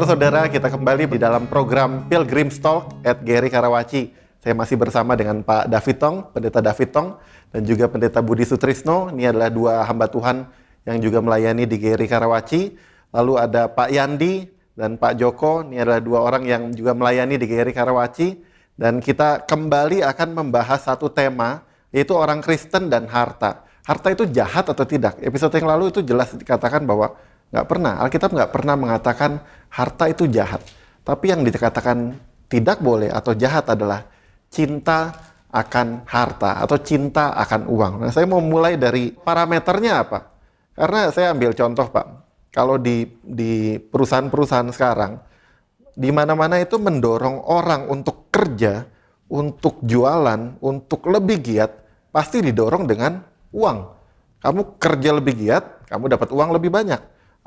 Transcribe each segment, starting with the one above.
Halo saudara, kita kembali di dalam program Pilgrim Talk at Gary Karawaci. Saya masih bersama dengan Pak David Tong, Pendeta David Tong, dan juga Pendeta Budi Sutrisno. Ini adalah dua hamba Tuhan yang juga melayani di Gary Karawaci. Lalu ada Pak Yandi dan Pak Joko. Ini adalah dua orang yang juga melayani di Gary Karawaci. Dan kita kembali akan membahas satu tema, yaitu orang Kristen dan harta. Harta itu jahat atau tidak? Episode yang lalu itu jelas dikatakan bahwa Nggak pernah. Alkitab nggak pernah mengatakan harta itu jahat. Tapi yang dikatakan tidak boleh atau jahat adalah cinta akan harta atau cinta akan uang. Nah, saya mau mulai dari parameternya apa? Karena saya ambil contoh, Pak. Kalau di di perusahaan-perusahaan sekarang di mana-mana itu mendorong orang untuk kerja, untuk jualan, untuk lebih giat, pasti didorong dengan uang. Kamu kerja lebih giat, kamu dapat uang lebih banyak.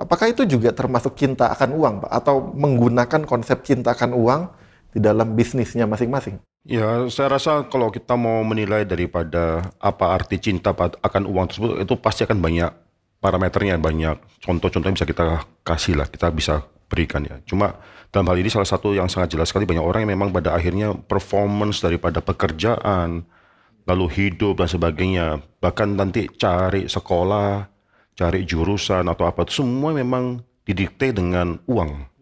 Apakah itu juga termasuk cinta akan uang, Pak? Atau menggunakan konsep cinta akan uang di dalam bisnisnya masing-masing? Ya, saya rasa kalau kita mau menilai daripada apa arti cinta akan uang tersebut, itu pasti akan banyak parameternya, banyak contoh-contoh yang bisa kita kasih lah, kita bisa berikan ya. Cuma dalam hal ini salah satu yang sangat jelas sekali banyak orang yang memang pada akhirnya performance daripada pekerjaan, lalu hidup dan sebagainya, bahkan nanti cari sekolah, cari jurusan atau apa semua memang didikte dengan uang.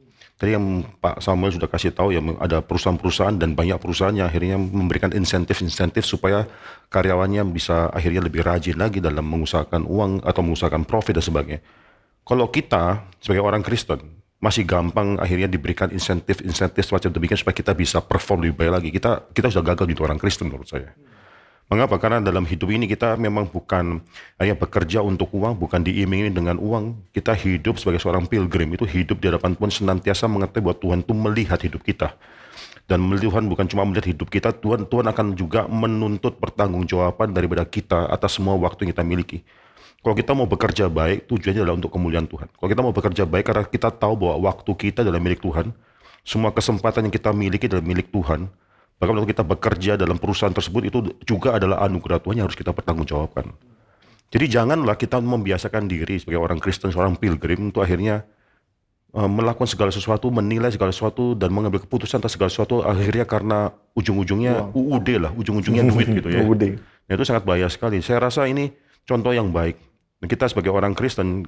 Tadi yang Pak Samuel sudah kasih tahu ya ada perusahaan-perusahaan dan banyak perusahaan yang akhirnya memberikan insentif-insentif supaya karyawannya bisa akhirnya lebih rajin lagi dalam mengusahakan uang atau mengusahakan profit dan sebagainya. Kalau kita sebagai orang Kristen masih gampang akhirnya diberikan insentif-insentif semacam demikian supaya kita bisa perform lebih baik lagi. Kita kita sudah gagal di orang Kristen menurut saya. Mengapa? Karena dalam hidup ini kita memang bukan hanya bekerja untuk uang, bukan diiming dengan uang. Kita hidup sebagai seorang pilgrim, itu hidup di hadapan Tuhan senantiasa mengerti bahwa Tuhan itu melihat hidup kita. Dan Tuhan bukan cuma melihat hidup kita, Tuhan Tuhan akan juga menuntut pertanggungjawaban daripada kita atas semua waktu yang kita miliki. Kalau kita mau bekerja baik, tujuannya adalah untuk kemuliaan Tuhan. Kalau kita mau bekerja baik karena kita tahu bahwa waktu kita adalah milik Tuhan, semua kesempatan yang kita miliki adalah milik Tuhan, Bahkan waktu kita bekerja dalam perusahaan tersebut itu juga adalah anugerah Tuhan yang harus kita pertanggungjawabkan. Jadi janganlah kita membiasakan diri sebagai orang Kristen, seorang pilgrim untuk akhirnya uh, melakukan segala sesuatu, menilai segala sesuatu dan mengambil keputusan atas segala sesuatu akhirnya karena ujung-ujungnya wow. UUD lah, ujung-ujungnya duit gitu ya. UUD. Nah, itu sangat bahaya sekali. Saya rasa ini contoh yang baik. Kita sebagai orang Kristen,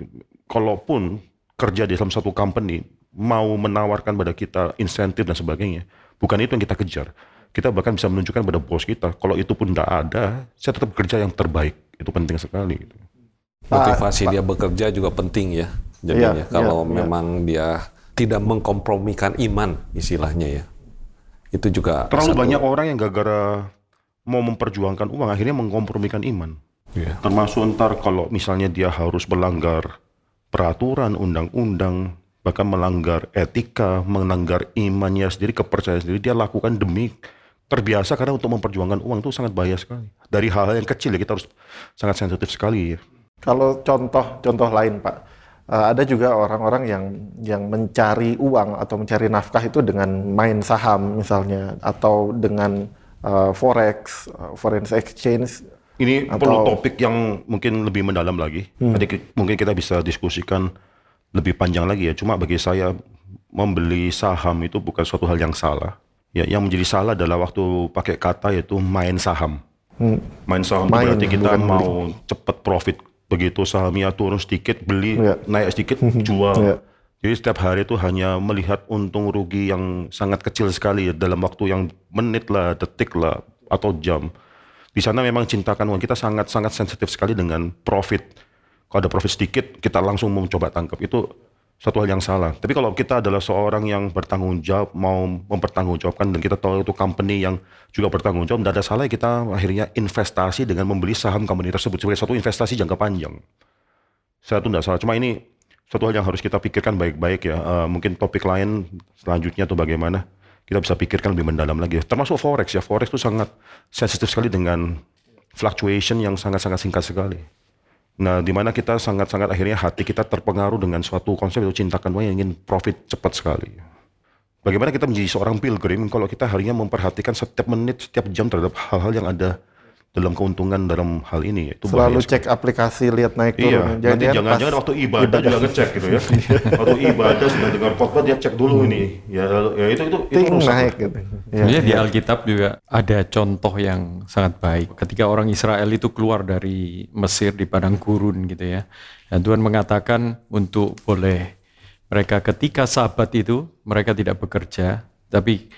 kalaupun kerja di dalam satu company mau menawarkan pada kita insentif dan sebagainya, bukan itu yang kita kejar kita bahkan bisa menunjukkan pada bos kita kalau itu pun tidak ada saya tetap bekerja yang terbaik itu penting sekali gitu. motivasi Pak, dia bekerja juga penting ya jadinya ya, kalau ya, memang ya. dia tidak mengkompromikan iman istilahnya ya itu juga terlalu satu... banyak orang yang gara-gara mau memperjuangkan uang akhirnya mengkompromikan iman ya. termasuk ntar kalau misalnya dia harus melanggar peraturan undang-undang bahkan melanggar etika melanggar imannya sendiri kepercayaan sendiri dia lakukan demi terbiasa karena untuk memperjuangkan uang itu sangat bahaya sekali. Dari hal-hal yang kecil ya kita harus sangat sensitif sekali ya. Kalau contoh-contoh lain Pak, uh, ada juga orang-orang yang yang mencari uang atau mencari nafkah itu dengan main saham misalnya atau dengan uh, forex, uh, foreign exchange. Ini atau... perlu topik yang mungkin lebih mendalam lagi. Hmm. Nanti mungkin kita bisa diskusikan lebih panjang lagi ya. Cuma bagi saya membeli saham itu bukan suatu hal yang salah Ya, yang menjadi salah adalah waktu pakai kata yaitu main saham. Hmm. Main saham main, berarti kita mau beli. cepat profit. Begitu sahamnya turun sedikit beli, ya. naik sedikit jual. Ya. Jadi setiap hari itu hanya melihat untung rugi yang sangat kecil sekali ya, dalam waktu yang menit lah, detik lah, atau jam. Di sana memang cintakan uang kita sangat-sangat sensitif sekali dengan profit. Kalau ada profit sedikit, kita langsung mau coba tangkap. Itu satu hal yang salah. Tapi kalau kita adalah seorang yang bertanggung jawab, mau mempertanggungjawabkan dan kita tahu itu company yang juga bertanggung jawab, tidak ada salah kita akhirnya investasi dengan membeli saham company tersebut sebagai satu investasi jangka panjang. Saya itu tidak salah. Cuma ini satu hal yang harus kita pikirkan baik-baik ya. Uh, mungkin topik lain selanjutnya atau bagaimana kita bisa pikirkan lebih mendalam lagi. Termasuk forex ya. Forex itu sangat sensitif sekali dengan fluctuation yang sangat-sangat singkat sekali. Nah, di mana kita sangat-sangat akhirnya hati kita terpengaruh dengan suatu konsep itu cintakan uang yang ingin profit cepat sekali. Bagaimana kita menjadi seorang pilgrim kalau kita harinya memperhatikan setiap menit, setiap jam terhadap hal-hal yang ada dalam keuntungan dalam hal ini itu selalu cek aplikasi lihat naik turun iya, nanti jangan-jangan waktu ibadah, ibadah juga ngecek gitu ya waktu ibadah sudah dengar khotbah dia cek dulu hmm. ini ya ya itu itu itu rusak naik gitu ya. ya. di Alkitab juga ada contoh yang sangat baik ketika orang Israel itu keluar dari Mesir di padang gurun gitu ya dan Tuhan mengatakan untuk boleh mereka ketika sabat itu mereka tidak bekerja tapi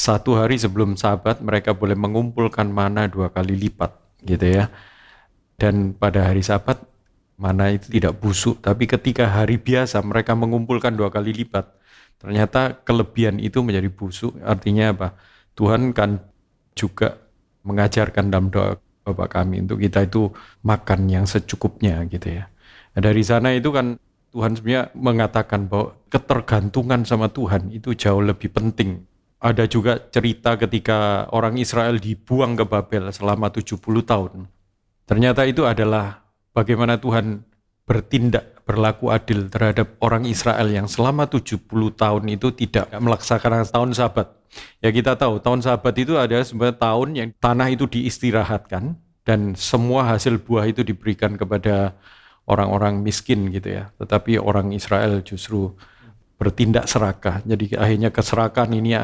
satu hari sebelum sabat mereka boleh mengumpulkan mana dua kali lipat gitu ya. Dan pada hari sabat mana itu tidak busuk, tapi ketika hari biasa mereka mengumpulkan dua kali lipat. Ternyata kelebihan itu menjadi busuk, artinya apa? Tuhan kan juga mengajarkan dalam doa Bapak kami untuk kita itu makan yang secukupnya gitu ya. Nah, dari sana itu kan Tuhan sebenarnya mengatakan bahwa ketergantungan sama Tuhan itu jauh lebih penting ada juga cerita ketika orang Israel dibuang ke Babel selama 70 tahun. Ternyata itu adalah bagaimana Tuhan bertindak berlaku adil terhadap orang Israel yang selama 70 tahun itu tidak melaksanakan tahun sabat. Ya kita tahu tahun sabat itu adalah sebuah tahun yang tanah itu diistirahatkan dan semua hasil buah itu diberikan kepada orang-orang miskin gitu ya. Tetapi orang Israel justru bertindak serakah. Jadi akhirnya keserakahan ini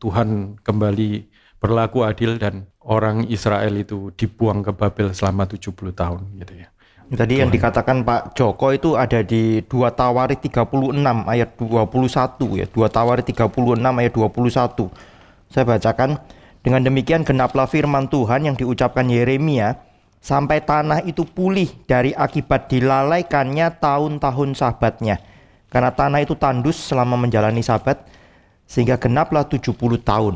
Tuhan kembali berlaku adil dan orang Israel itu dibuang ke Babel selama 70 tahun gitu ya. Tadi yang dikatakan Pak Joko itu ada di 2 Tawari 36 ayat 21 ya. 2 Tawari 36 ayat 21. Saya bacakan dengan demikian genaplah firman Tuhan yang diucapkan Yeremia sampai tanah itu pulih dari akibat dilalaikannya tahun-tahun sahabatnya karena tanah itu tandus selama menjalani sabat sehingga genaplah 70 tahun.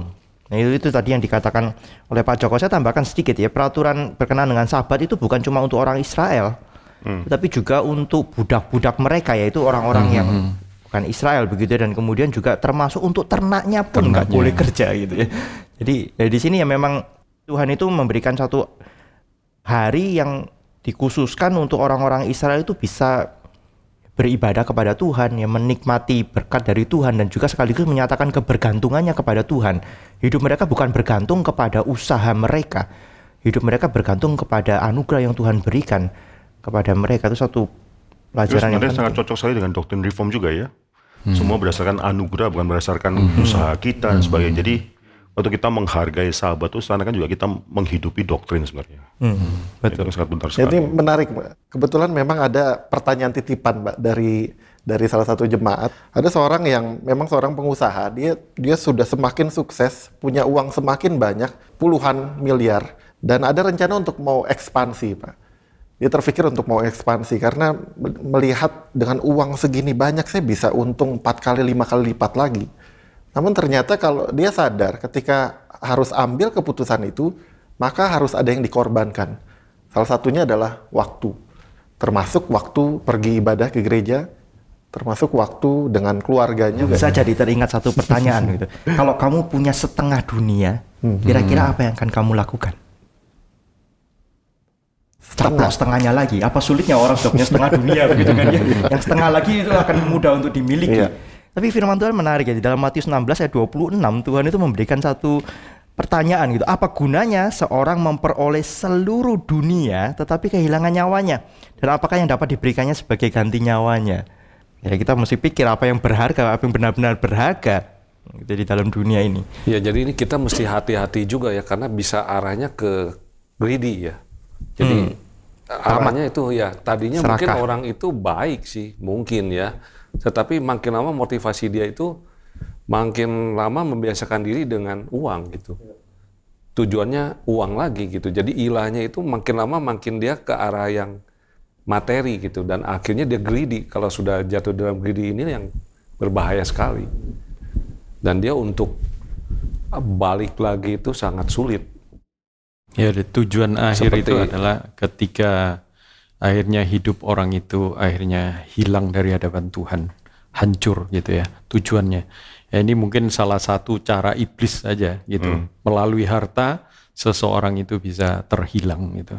Nah itu, itu tadi yang dikatakan oleh Pak Joko. Saya tambahkan sedikit ya, peraturan berkenaan dengan sabat itu bukan cuma untuk orang Israel, hmm. tetapi juga untuk budak-budak mereka yaitu orang-orang hmm. yang bukan Israel begitu dan kemudian juga termasuk untuk ternaknya pun nggak boleh kerja gitu ya. Jadi ya di sini ya memang Tuhan itu memberikan satu hari yang dikhususkan untuk orang-orang Israel itu bisa beribadah kepada Tuhan, yang menikmati berkat dari Tuhan dan juga sekaligus menyatakan kebergantungannya kepada Tuhan. Hidup mereka bukan bergantung kepada usaha mereka. Hidup mereka bergantung kepada anugerah yang Tuhan berikan kepada mereka. Itu satu pelajaran yang sangat cocok sekali dengan doktrin reform juga ya. Hmm. Semua berdasarkan anugerah bukan berdasarkan hmm. usaha kita dan sebagainya. Jadi waktu kita menghargai sahabat itu sana kan juga kita menghidupi doktrin sebenarnya. Hmm, betul. Itu sangat benar sekali. Jadi menarik, Mbak. Kebetulan memang ada pertanyaan titipan, Mbak, dari dari salah satu jemaat. Ada seorang yang memang seorang pengusaha, dia dia sudah semakin sukses, punya uang semakin banyak, puluhan miliar, dan ada rencana untuk mau ekspansi, Pak. Dia terpikir untuk mau ekspansi karena melihat dengan uang segini banyak saya bisa untung empat kali lima kali lipat lagi namun ternyata kalau dia sadar ketika harus ambil keputusan itu, maka harus ada yang dikorbankan. Salah satunya adalah waktu. Termasuk waktu pergi ibadah ke gereja, termasuk waktu dengan keluarganya. Bisa jadi teringat satu pertanyaan gitu. Kalau kamu punya setengah dunia, hmm. kira-kira apa yang akan kamu lakukan? Setengah. setengahnya lagi. Apa sulitnya orang sudah punya setengah dunia begitu kan ya? Yang setengah lagi itu akan mudah untuk dimiliki. Iya. Tapi firman Tuhan menarik ya di dalam Matius 16 ayat 26 Tuhan itu memberikan satu pertanyaan gitu. Apa gunanya seorang memperoleh seluruh dunia tetapi kehilangan nyawanya? Dan apakah yang dapat diberikannya sebagai ganti nyawanya? Ya kita mesti pikir apa yang berharga, apa yang benar-benar berharga gitu, di dalam dunia ini. Ya jadi ini kita mesti hati-hati juga ya karena bisa arahnya ke greedy ya. Jadi hmm. arahnya itu ya tadinya Serakah. mungkin orang itu baik sih mungkin ya tetapi makin lama motivasi dia itu makin lama membiasakan diri dengan uang gitu. Tujuannya uang lagi gitu. Jadi ilahnya itu makin lama makin dia ke arah yang materi gitu dan akhirnya dia greedy. Kalau sudah jatuh dalam greedy ini yang berbahaya sekali. Dan dia untuk balik lagi itu sangat sulit. Ya, tujuan akhir Seperti, itu adalah ketika akhirnya hidup orang itu akhirnya hilang dari hadapan Tuhan, hancur gitu ya tujuannya. Ya, ini mungkin salah satu cara iblis saja gitu. Hmm. Melalui harta seseorang itu bisa terhilang gitu.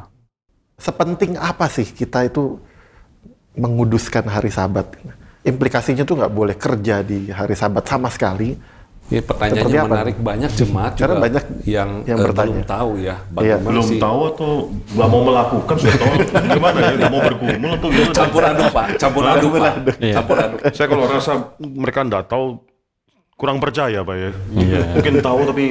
Sepenting apa sih kita itu menguduskan hari Sabat? Implikasinya tuh nggak boleh kerja di hari Sabat sama sekali. Ya, pertanyaannya menarik banyak jemaat Karena juga banyak yang, yang uh, bertanya. belum tahu ya. Iya. belum sih- tahu atau nggak mau melakukan sudah tahu gimana ya nggak mau bergumul atau gimana campur aduk pak, campur aduk pak, Iya. campur aduk. saya kalau rasa mereka nggak tahu kurang percaya pak ya mungkin tahu tapi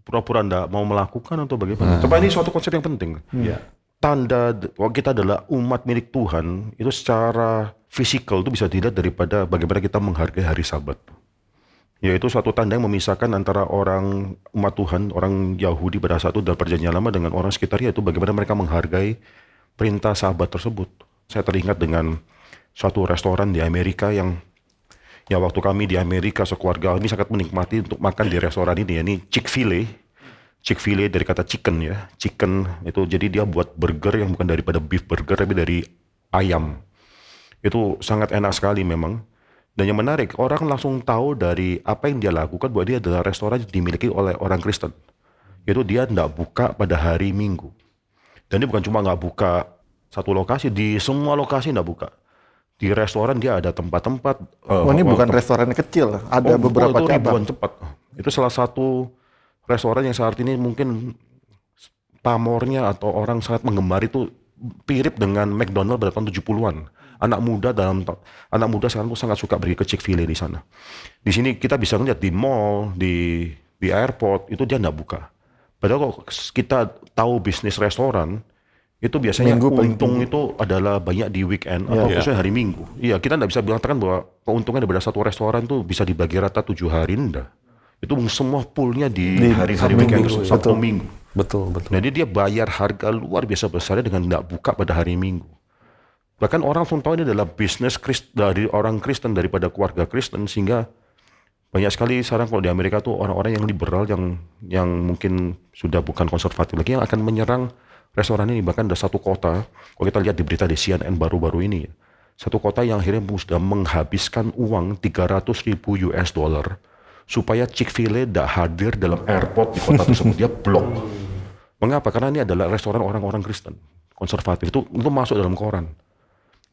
pura-pura nggak mau melakukan atau bagaimana coba ini suatu konsep yang penting Iya. tanda bahwa kita adalah umat milik Tuhan itu secara fisikal itu bisa dilihat daripada bagaimana kita menghargai hari Sabat. Yaitu suatu tanda yang memisahkan antara orang umat Tuhan, orang Yahudi pada saat itu dalam perjanjian lama dengan orang sekitar yaitu bagaimana mereka menghargai perintah Sabat tersebut. Saya teringat dengan suatu restoran di Amerika yang ya waktu kami di Amerika sekeluarga ini sangat menikmati untuk makan di restoran ini ya ini Chick-fil-A Chick-fil-A dari kata chicken ya. Chicken itu jadi dia buat burger yang bukan daripada beef burger tapi dari ayam. Itu sangat enak sekali memang. Dan yang menarik, orang langsung tahu dari apa yang dia lakukan bahwa dia adalah restoran yang dimiliki oleh orang Kristen. Itu dia tidak buka pada hari Minggu. Dan dia bukan cuma nggak buka satu lokasi, di semua lokasi tidak buka. Di restoran dia ada tempat-tempat. eh, Oh ini eh, bukan tem- restoran kecil, ada Oh, beberapa itu ribuan cabang. cepat. Itu salah satu restoran yang saat ini mungkin pamornya atau orang sangat menggemari itu mirip dengan McDonald pada tahun 70-an. Anak muda dalam anak muda sekarang tuh sangat suka pergi ke Chick-fil-A di sana. Di sini kita bisa lihat di mall, di di airport itu dia nggak buka. Padahal kalau kita tahu bisnis restoran itu biasanya Minggu untung itu adalah banyak di weekend atau Iya. khususnya hari Minggu. Iya, kita nggak bisa mengatakan bahwa keuntungan daripada satu restoran tuh bisa dibagi rata tujuh hari, enggak. Itu semua poolnya di hari-hari weekend, Sabtu betul. Minggu. Betul, betul. Jadi dia bayar harga luar biasa besarnya dengan tidak buka pada hari Minggu. Bahkan orang langsung tahu ini adalah bisnis Krist, dari orang Kristen daripada keluarga Kristen sehingga banyak sekali sekarang kalau di Amerika tuh orang-orang yang liberal yang yang mungkin sudah bukan konservatif lagi yang akan menyerang restoran ini bahkan ada satu kota kalau kita lihat di berita di CNN baru-baru ini satu kota yang akhirnya sudah menghabiskan uang 300 ribu US dollar supaya Chick-fil-A tidak hadir dalam airport di kota tersebut dia blok Mengapa? Karena ini adalah restoran orang-orang Kristen, konservatif. Itu itu masuk dalam koran.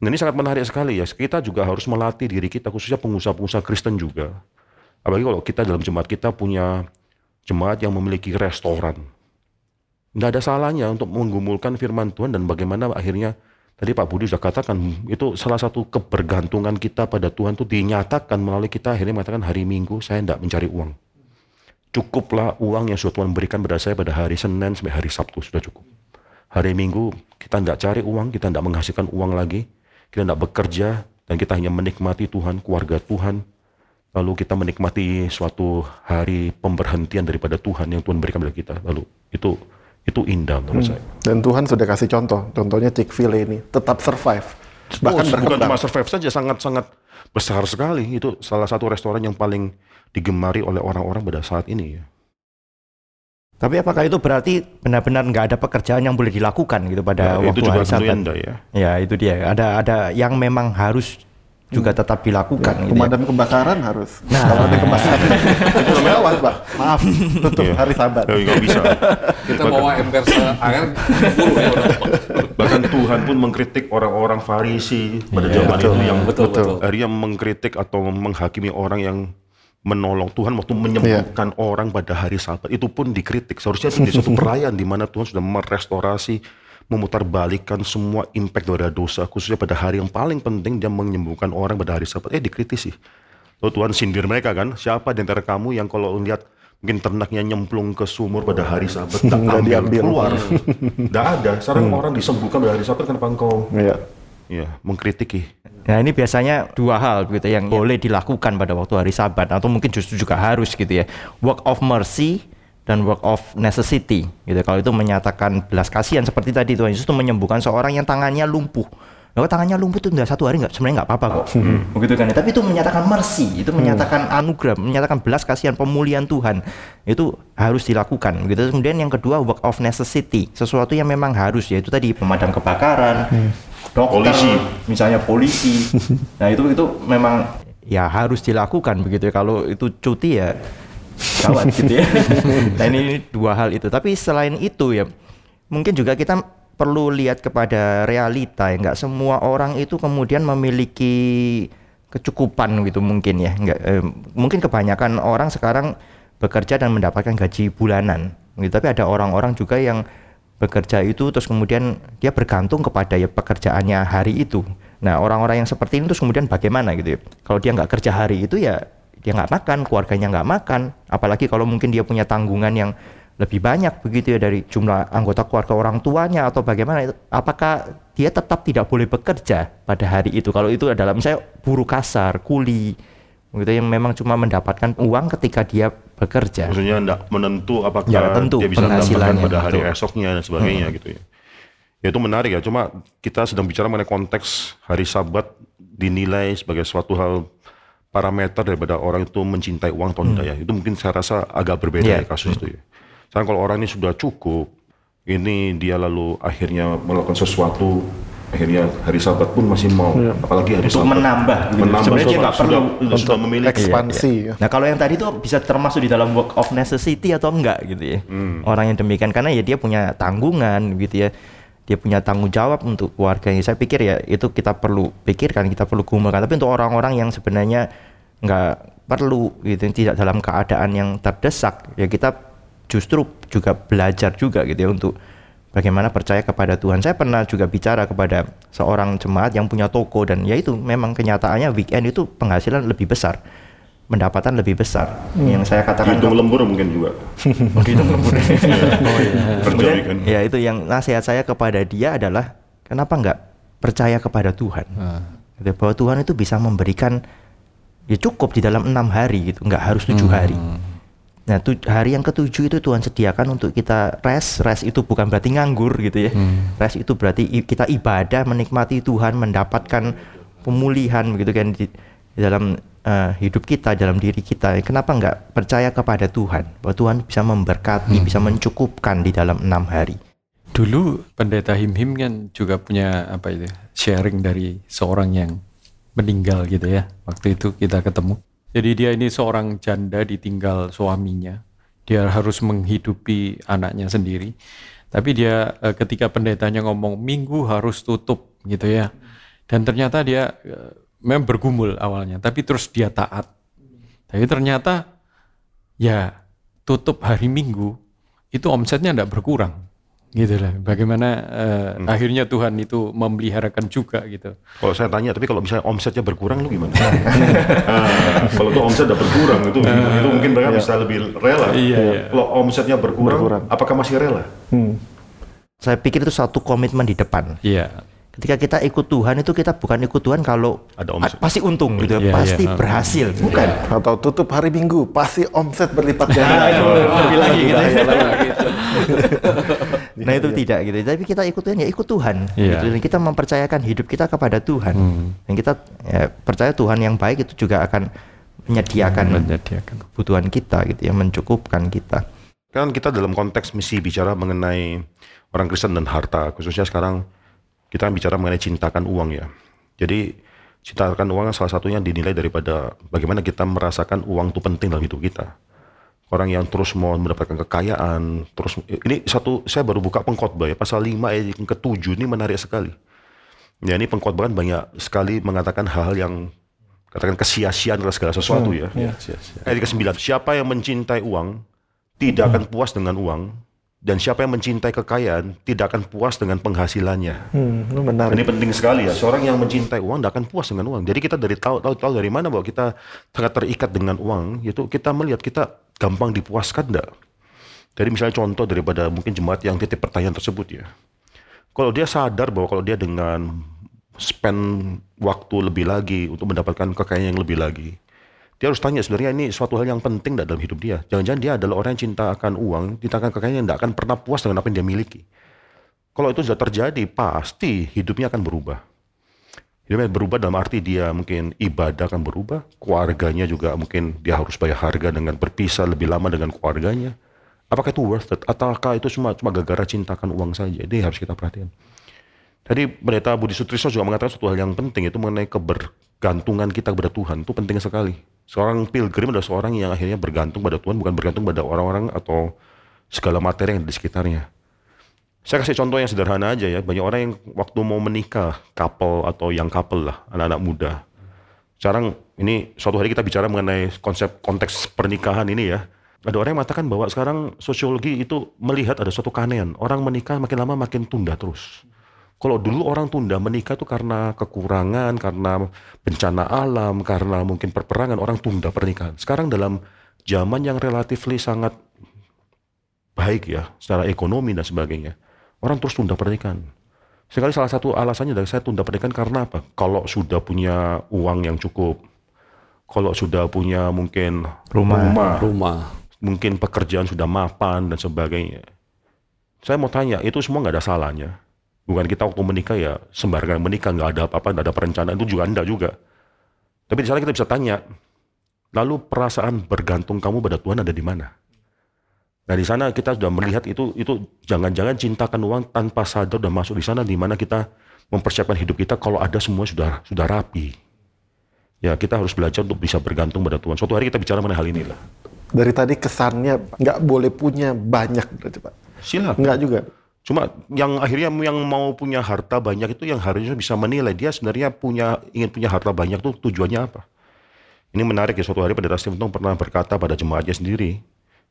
Nah ini sangat menarik sekali ya. Kita juga harus melatih diri kita, khususnya pengusaha-pengusaha Kristen juga. Apalagi kalau kita dalam jemaat kita punya jemaat yang memiliki restoran. Tidak ada salahnya untuk menggumulkan firman Tuhan dan bagaimana akhirnya tadi Pak Budi sudah katakan itu salah satu kebergantungan kita pada Tuhan itu dinyatakan melalui kita akhirnya mengatakan hari Minggu saya tidak mencari uang cukuplah uang yang sudah Tuhan berikan pada saya pada hari Senin sampai hari Sabtu sudah cukup. Hari Minggu kita tidak cari uang, kita tidak menghasilkan uang lagi, kita tidak bekerja dan kita hanya menikmati Tuhan, keluarga Tuhan. Lalu kita menikmati suatu hari pemberhentian daripada Tuhan yang Tuhan berikan pada kita. Lalu itu itu indah menurut saya. Dan Tuhan sudah kasih contoh, contohnya Chick-fil-A ini tetap survive, bahkan Oh, bukan cuma survive saja, sangat-sangat besar sekali. Itu salah satu restoran yang paling digemari oleh orang-orang pada saat ini. ya. Tapi apakah itu berarti benar-benar nggak ada pekerjaan yang boleh dilakukan gitu pada Nah, waktu itu juga hari Sabat? ya. Ya itu dia. Ada ada yang memang harus juga tetap dilakukan. gitu ya. Pemadam kebakaran harus. Nah. Kalau ada kebakaran, itu lewat, Pak. Maaf, tutup Iya. hari Sabat. Ya, nggak bisa. Kita bawa ember air ya. Bahkan Tuhan pun mengkritik orang-orang Farisi pada zaman betul. itu yang Betul, betul. akhirnya mengkritik atau menghakimi orang yang menolong Tuhan waktu menyembuhkan orang pada hari Sabat itu pun dikritik. Seharusnya itu di suatu perayaan di mana Tuhan sudah merestorasi, memutarbalikkan semua impact dari dosa, khususnya pada hari yang paling penting dia menyembuhkan orang pada hari Sabat. Eh dikritisi. Lalu Tuhan sindir mereka kan, siapa di antara kamu yang kalau lihat mungkin ternaknya nyemplung ke sumur pada hari Sabat, tak ambil diambil. keluar. Tidak ada. Sekarang orang disembuhkan pada hari Sabat kenapa engkau Iya. ya mengkritiki? Nah ini biasanya dua hal gitu yang boleh dilakukan pada waktu hari Sabat atau mungkin justru juga harus gitu ya. Work of mercy dan work of necessity gitu. Kalau itu menyatakan belas kasihan seperti tadi Tuhan Yesus itu menyembuhkan seorang yang tangannya lumpuh. Kalau tangannya lumpuh itu udah satu hari nggak sebenarnya nggak apa-apa kok. Begitu kan ya. Tapi itu menyatakan mercy, itu menyatakan anugerah, menyatakan belas kasihan pemulihan Tuhan. Itu harus dilakukan gitu. Kemudian yang kedua work of necessity, sesuatu yang memang harus yaitu tadi pemadam kebakaran, dokter, Polisi. misalnya polisi. nah itu itu memang ya harus dilakukan begitu ya. Kalau itu cuti ya gawat gitu ya. nah ini, ini dua hal itu. Tapi selain itu ya mungkin juga kita perlu lihat kepada realita ya. Nggak semua orang itu kemudian memiliki kecukupan gitu mungkin ya. Enggak, eh, mungkin kebanyakan orang sekarang bekerja dan mendapatkan gaji bulanan. Gitu. Tapi ada orang-orang juga yang bekerja itu terus kemudian dia bergantung kepada ya pekerjaannya hari itu. Nah orang-orang yang seperti ini terus kemudian bagaimana gitu ya? Kalau dia nggak kerja hari itu ya dia nggak makan, keluarganya nggak makan. Apalagi kalau mungkin dia punya tanggungan yang lebih banyak begitu ya dari jumlah anggota keluarga orang tuanya atau bagaimana itu apakah dia tetap tidak boleh bekerja pada hari itu kalau itu adalah misalnya buruh kasar kuli gitu yang memang cuma mendapatkan uang ketika dia bekerja maksudnya tidak menentu apakah ya, tentu, dia bisa mendapatkan pada hari betul. esoknya dan sebagainya hmm. gitu ya ya itu menarik ya cuma kita sedang bicara mengenai konteks hari sabat dinilai sebagai suatu hal parameter daripada orang itu mencintai uang atau tidak hmm. ya itu mungkin saya rasa agak berbeda yeah. ya kasus hmm. itu ya sekarang kalau orang ini sudah cukup, ini dia lalu akhirnya melakukan sesuatu, akhirnya hari Sabat pun masih mau, ya. apalagi hari untuk Sabat. menambah, gitu. menambah sebenarnya dia nggak perlu untuk sudah memiliki ekspansi. Iya. Nah kalau yang tadi itu bisa termasuk di dalam work of necessity atau enggak gitu ya, hmm. orang yang demikian karena ya dia punya tanggungan gitu ya dia punya tanggung jawab untuk keluarganya. Saya pikir ya itu kita perlu pikirkan, kita perlu gumulkan. Tapi untuk orang-orang yang sebenarnya nggak perlu gitu, tidak dalam keadaan yang terdesak, ya kita justru juga belajar juga gitu ya untuk bagaimana percaya kepada Tuhan. Saya pernah juga bicara kepada seorang jemaat yang punya toko dan ya itu memang kenyataannya weekend itu penghasilan lebih besar pendapatan lebih besar hmm. yang saya katakan hitung lembur mungkin juga oh, hitung lembur oh, iya. Kemudian, ya itu yang nasihat saya kepada dia adalah kenapa nggak percaya kepada Tuhan hmm. bahwa Tuhan itu bisa memberikan ya cukup di dalam enam hari gitu nggak harus tujuh hmm. hari Nah, tu, hari yang ketujuh itu Tuhan sediakan untuk kita rest. Rest itu bukan berarti nganggur gitu ya. Hmm. Rest itu berarti kita ibadah, menikmati Tuhan, mendapatkan pemulihan begitu kan di, di dalam uh, hidup kita, dalam diri kita. Kenapa nggak percaya kepada Tuhan? Bahwa Tuhan bisa memberkati, hmm. bisa mencukupkan di dalam enam hari. Dulu pendeta Him Him kan juga punya apa itu sharing dari seorang yang meninggal gitu ya. Waktu itu kita ketemu jadi dia ini seorang janda ditinggal suaminya. Dia harus menghidupi anaknya sendiri. Tapi dia eh, ketika pendetanya ngomong minggu harus tutup gitu ya. Dan ternyata dia eh, memang bergumul awalnya, tapi terus dia taat. Tapi ternyata ya tutup hari Minggu itu omsetnya tidak berkurang gitu lah. Bagaimana uh, hmm. akhirnya Tuhan itu memeliharakan juga gitu. Kalau saya tanya, tapi kalau misalnya omsetnya berkurang lu gimana? nah, kalau tuh omset udah berkurang itu, uh, itu mungkin mereka iya. bisa lebih rela. Iya, iya. Kalau omsetnya berkurang, berkurang, apakah masih rela? Hmm. Saya pikir itu satu komitmen di depan. Iya ketika kita ikut Tuhan itu kita bukan ikut Tuhan kalau ada omset. pasti untung gitu yeah, pasti yeah. berhasil bukan yeah. atau tutup hari Minggu pasti omset berlipat ganda nah, itu lebih lagi gitu. nah itu tidak gitu tapi kita ikut Tuhan ya ikut Tuhan yeah. gitu. dan kita mempercayakan hidup kita kepada Tuhan hmm. dan kita ya, percaya Tuhan yang baik itu juga akan menyediakan, hmm, menyediakan kebutuhan kita gitu ya mencukupkan kita kan kita dalam konteks misi bicara mengenai orang Kristen dan harta khususnya sekarang kita bicara mengenai cintakan uang ya. Jadi cintakan uang salah satunya dinilai daripada bagaimana kita merasakan uang itu penting dalam hidup kita. Orang yang terus mau mendapatkan kekayaan, terus ini satu saya baru buka pengkhotbah ya pasal 5 ayat yang ketujuh ini menarik sekali. Ya ini pengkhotbah banyak sekali mengatakan hal-hal yang katakan kesia-siaan segala sesuatu hmm, ya. ya. Ayat ke-9, siapa yang mencintai uang tidak hmm. akan puas dengan uang dan siapa yang mencintai kekayaan tidak akan puas dengan penghasilannya. Hmm, benar. Ini penting sekali ya. Seorang yang mencintai uang tidak akan puas dengan uang. Jadi kita dari tahu tahu tahu dari mana bahwa kita sangat terikat dengan uang, itu kita melihat kita gampang dipuaskan enggak. Jadi misalnya contoh daripada mungkin jemaat yang titip pertanyaan tersebut ya. Kalau dia sadar bahwa kalau dia dengan spend waktu lebih lagi untuk mendapatkan kekayaan yang lebih lagi, dia harus tanya sebenarnya ini suatu hal yang penting dalam hidup dia. Jangan-jangan dia adalah orang yang cinta akan uang, cinta akan kekayaan yang tidak akan pernah puas dengan apa yang dia miliki. Kalau itu sudah terjadi, pasti hidupnya akan berubah. Hidupnya berubah dalam arti dia mungkin ibadah akan berubah, keluarganya juga mungkin dia harus bayar harga dengan berpisah lebih lama dengan keluarganya. Apakah itu worth it? Ataukah itu cuma cuma gara-gara cintakan uang saja? Ini harus kita perhatikan. Tadi pendeta Budi Sutrisno juga mengatakan suatu hal yang penting itu mengenai kebergantungan kita kepada Tuhan. Itu penting sekali. Seorang pilgrim adalah seorang yang akhirnya bergantung pada Tuhan, bukan bergantung pada orang-orang atau segala materi yang di sekitarnya. Saya kasih contoh yang sederhana aja ya. Banyak orang yang waktu mau menikah, couple atau yang couple lah, anak-anak muda. Sekarang ini suatu hari kita bicara mengenai konsep konteks pernikahan ini ya. Ada orang yang mengatakan bahwa sekarang sosiologi itu melihat ada suatu keanehan. Orang menikah makin lama makin tunda terus. Kalau dulu orang tunda menikah itu karena kekurangan, karena bencana alam, karena mungkin perperangan, orang tunda pernikahan. Sekarang dalam zaman yang relatif sangat baik ya, secara ekonomi dan sebagainya, orang terus tunda pernikahan. Sekali salah satu alasannya dari saya tunda pernikahan karena apa? Kalau sudah punya uang yang cukup, kalau sudah punya mungkin Rumah. rumah, Rumah. mungkin pekerjaan sudah mapan dan sebagainya. Saya mau tanya, itu semua nggak ada salahnya. Bukan kita waktu menikah ya sembarangan menikah, nggak ada apa-apa, nggak ada perencanaan, itu juga anda juga. Tapi di sana kita bisa tanya, lalu perasaan bergantung kamu pada Tuhan ada di mana? Nah di sana kita sudah melihat itu, itu jangan-jangan cintakan uang tanpa sadar dan masuk di sana di mana kita mempersiapkan hidup kita kalau ada semua sudah sudah rapi. Ya kita harus belajar untuk bisa bergantung pada Tuhan. Suatu hari kita bicara mengenai hal inilah. Dari tadi kesannya nggak boleh punya banyak berarti Pak. Silakan. Nggak juga. Cuma yang akhirnya yang mau punya harta banyak itu yang harusnya bisa menilai dia sebenarnya punya ingin punya harta banyak itu tujuannya apa. Ini menarik ya suatu hari pendeta Stephen Tong pernah berkata pada jemaatnya sendiri,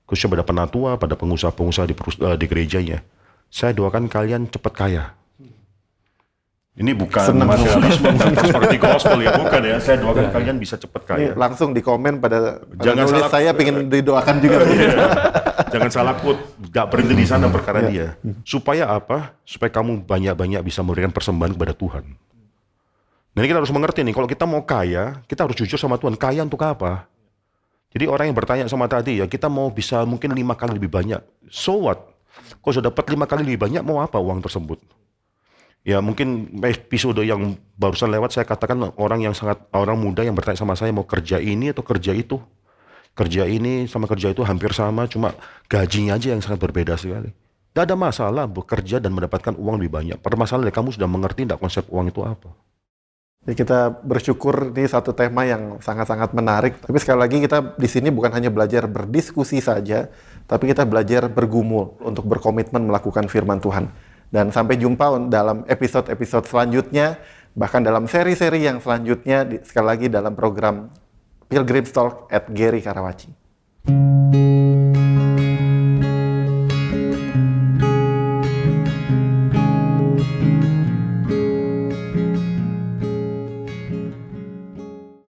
khususnya pada penatua, pada pengusaha-pengusaha di, eh, di gerejanya, saya doakan kalian cepat kaya. Ini bukan Senang. materialisme, prosperity gospel ya, bukan ya. Saya doakan kalian bisa cepat kaya. Ini langsung di komen pada, pada Jangan nulis salah- saya pengen didoakan juga. Jangan salah quote, gak berhenti di sana perkara dia. Supaya apa? Supaya kamu banyak-banyak bisa memberikan persembahan kepada Tuhan. Nah ini kita harus mengerti nih, kalau kita mau kaya, kita harus jujur sama Tuhan. Kaya untuk apa? Jadi orang yang bertanya sama tadi ya, kita mau bisa mungkin lima kali lebih banyak. So what? Kalau sudah dapat lima kali lebih banyak, mau apa uang tersebut? Ya mungkin episode yang barusan lewat saya katakan orang yang sangat orang muda yang bertanya sama saya mau kerja ini atau kerja itu. Kerja ini sama kerja itu hampir sama, cuma gajinya aja yang sangat berbeda sekali. Tidak ada masalah bekerja dan mendapatkan uang lebih banyak. Permasalahan kamu sudah mengerti tidak konsep uang itu apa? Ya, kita bersyukur ini satu tema yang sangat-sangat menarik. Tapi sekali lagi kita di sini bukan hanya belajar berdiskusi saja, tapi kita belajar bergumul untuk berkomitmen melakukan firman Tuhan. Dan sampai jumpa dalam episode-episode selanjutnya, bahkan dalam seri-seri yang selanjutnya, sekali lagi dalam program Pilgrim's Talk at Gary Karawaci.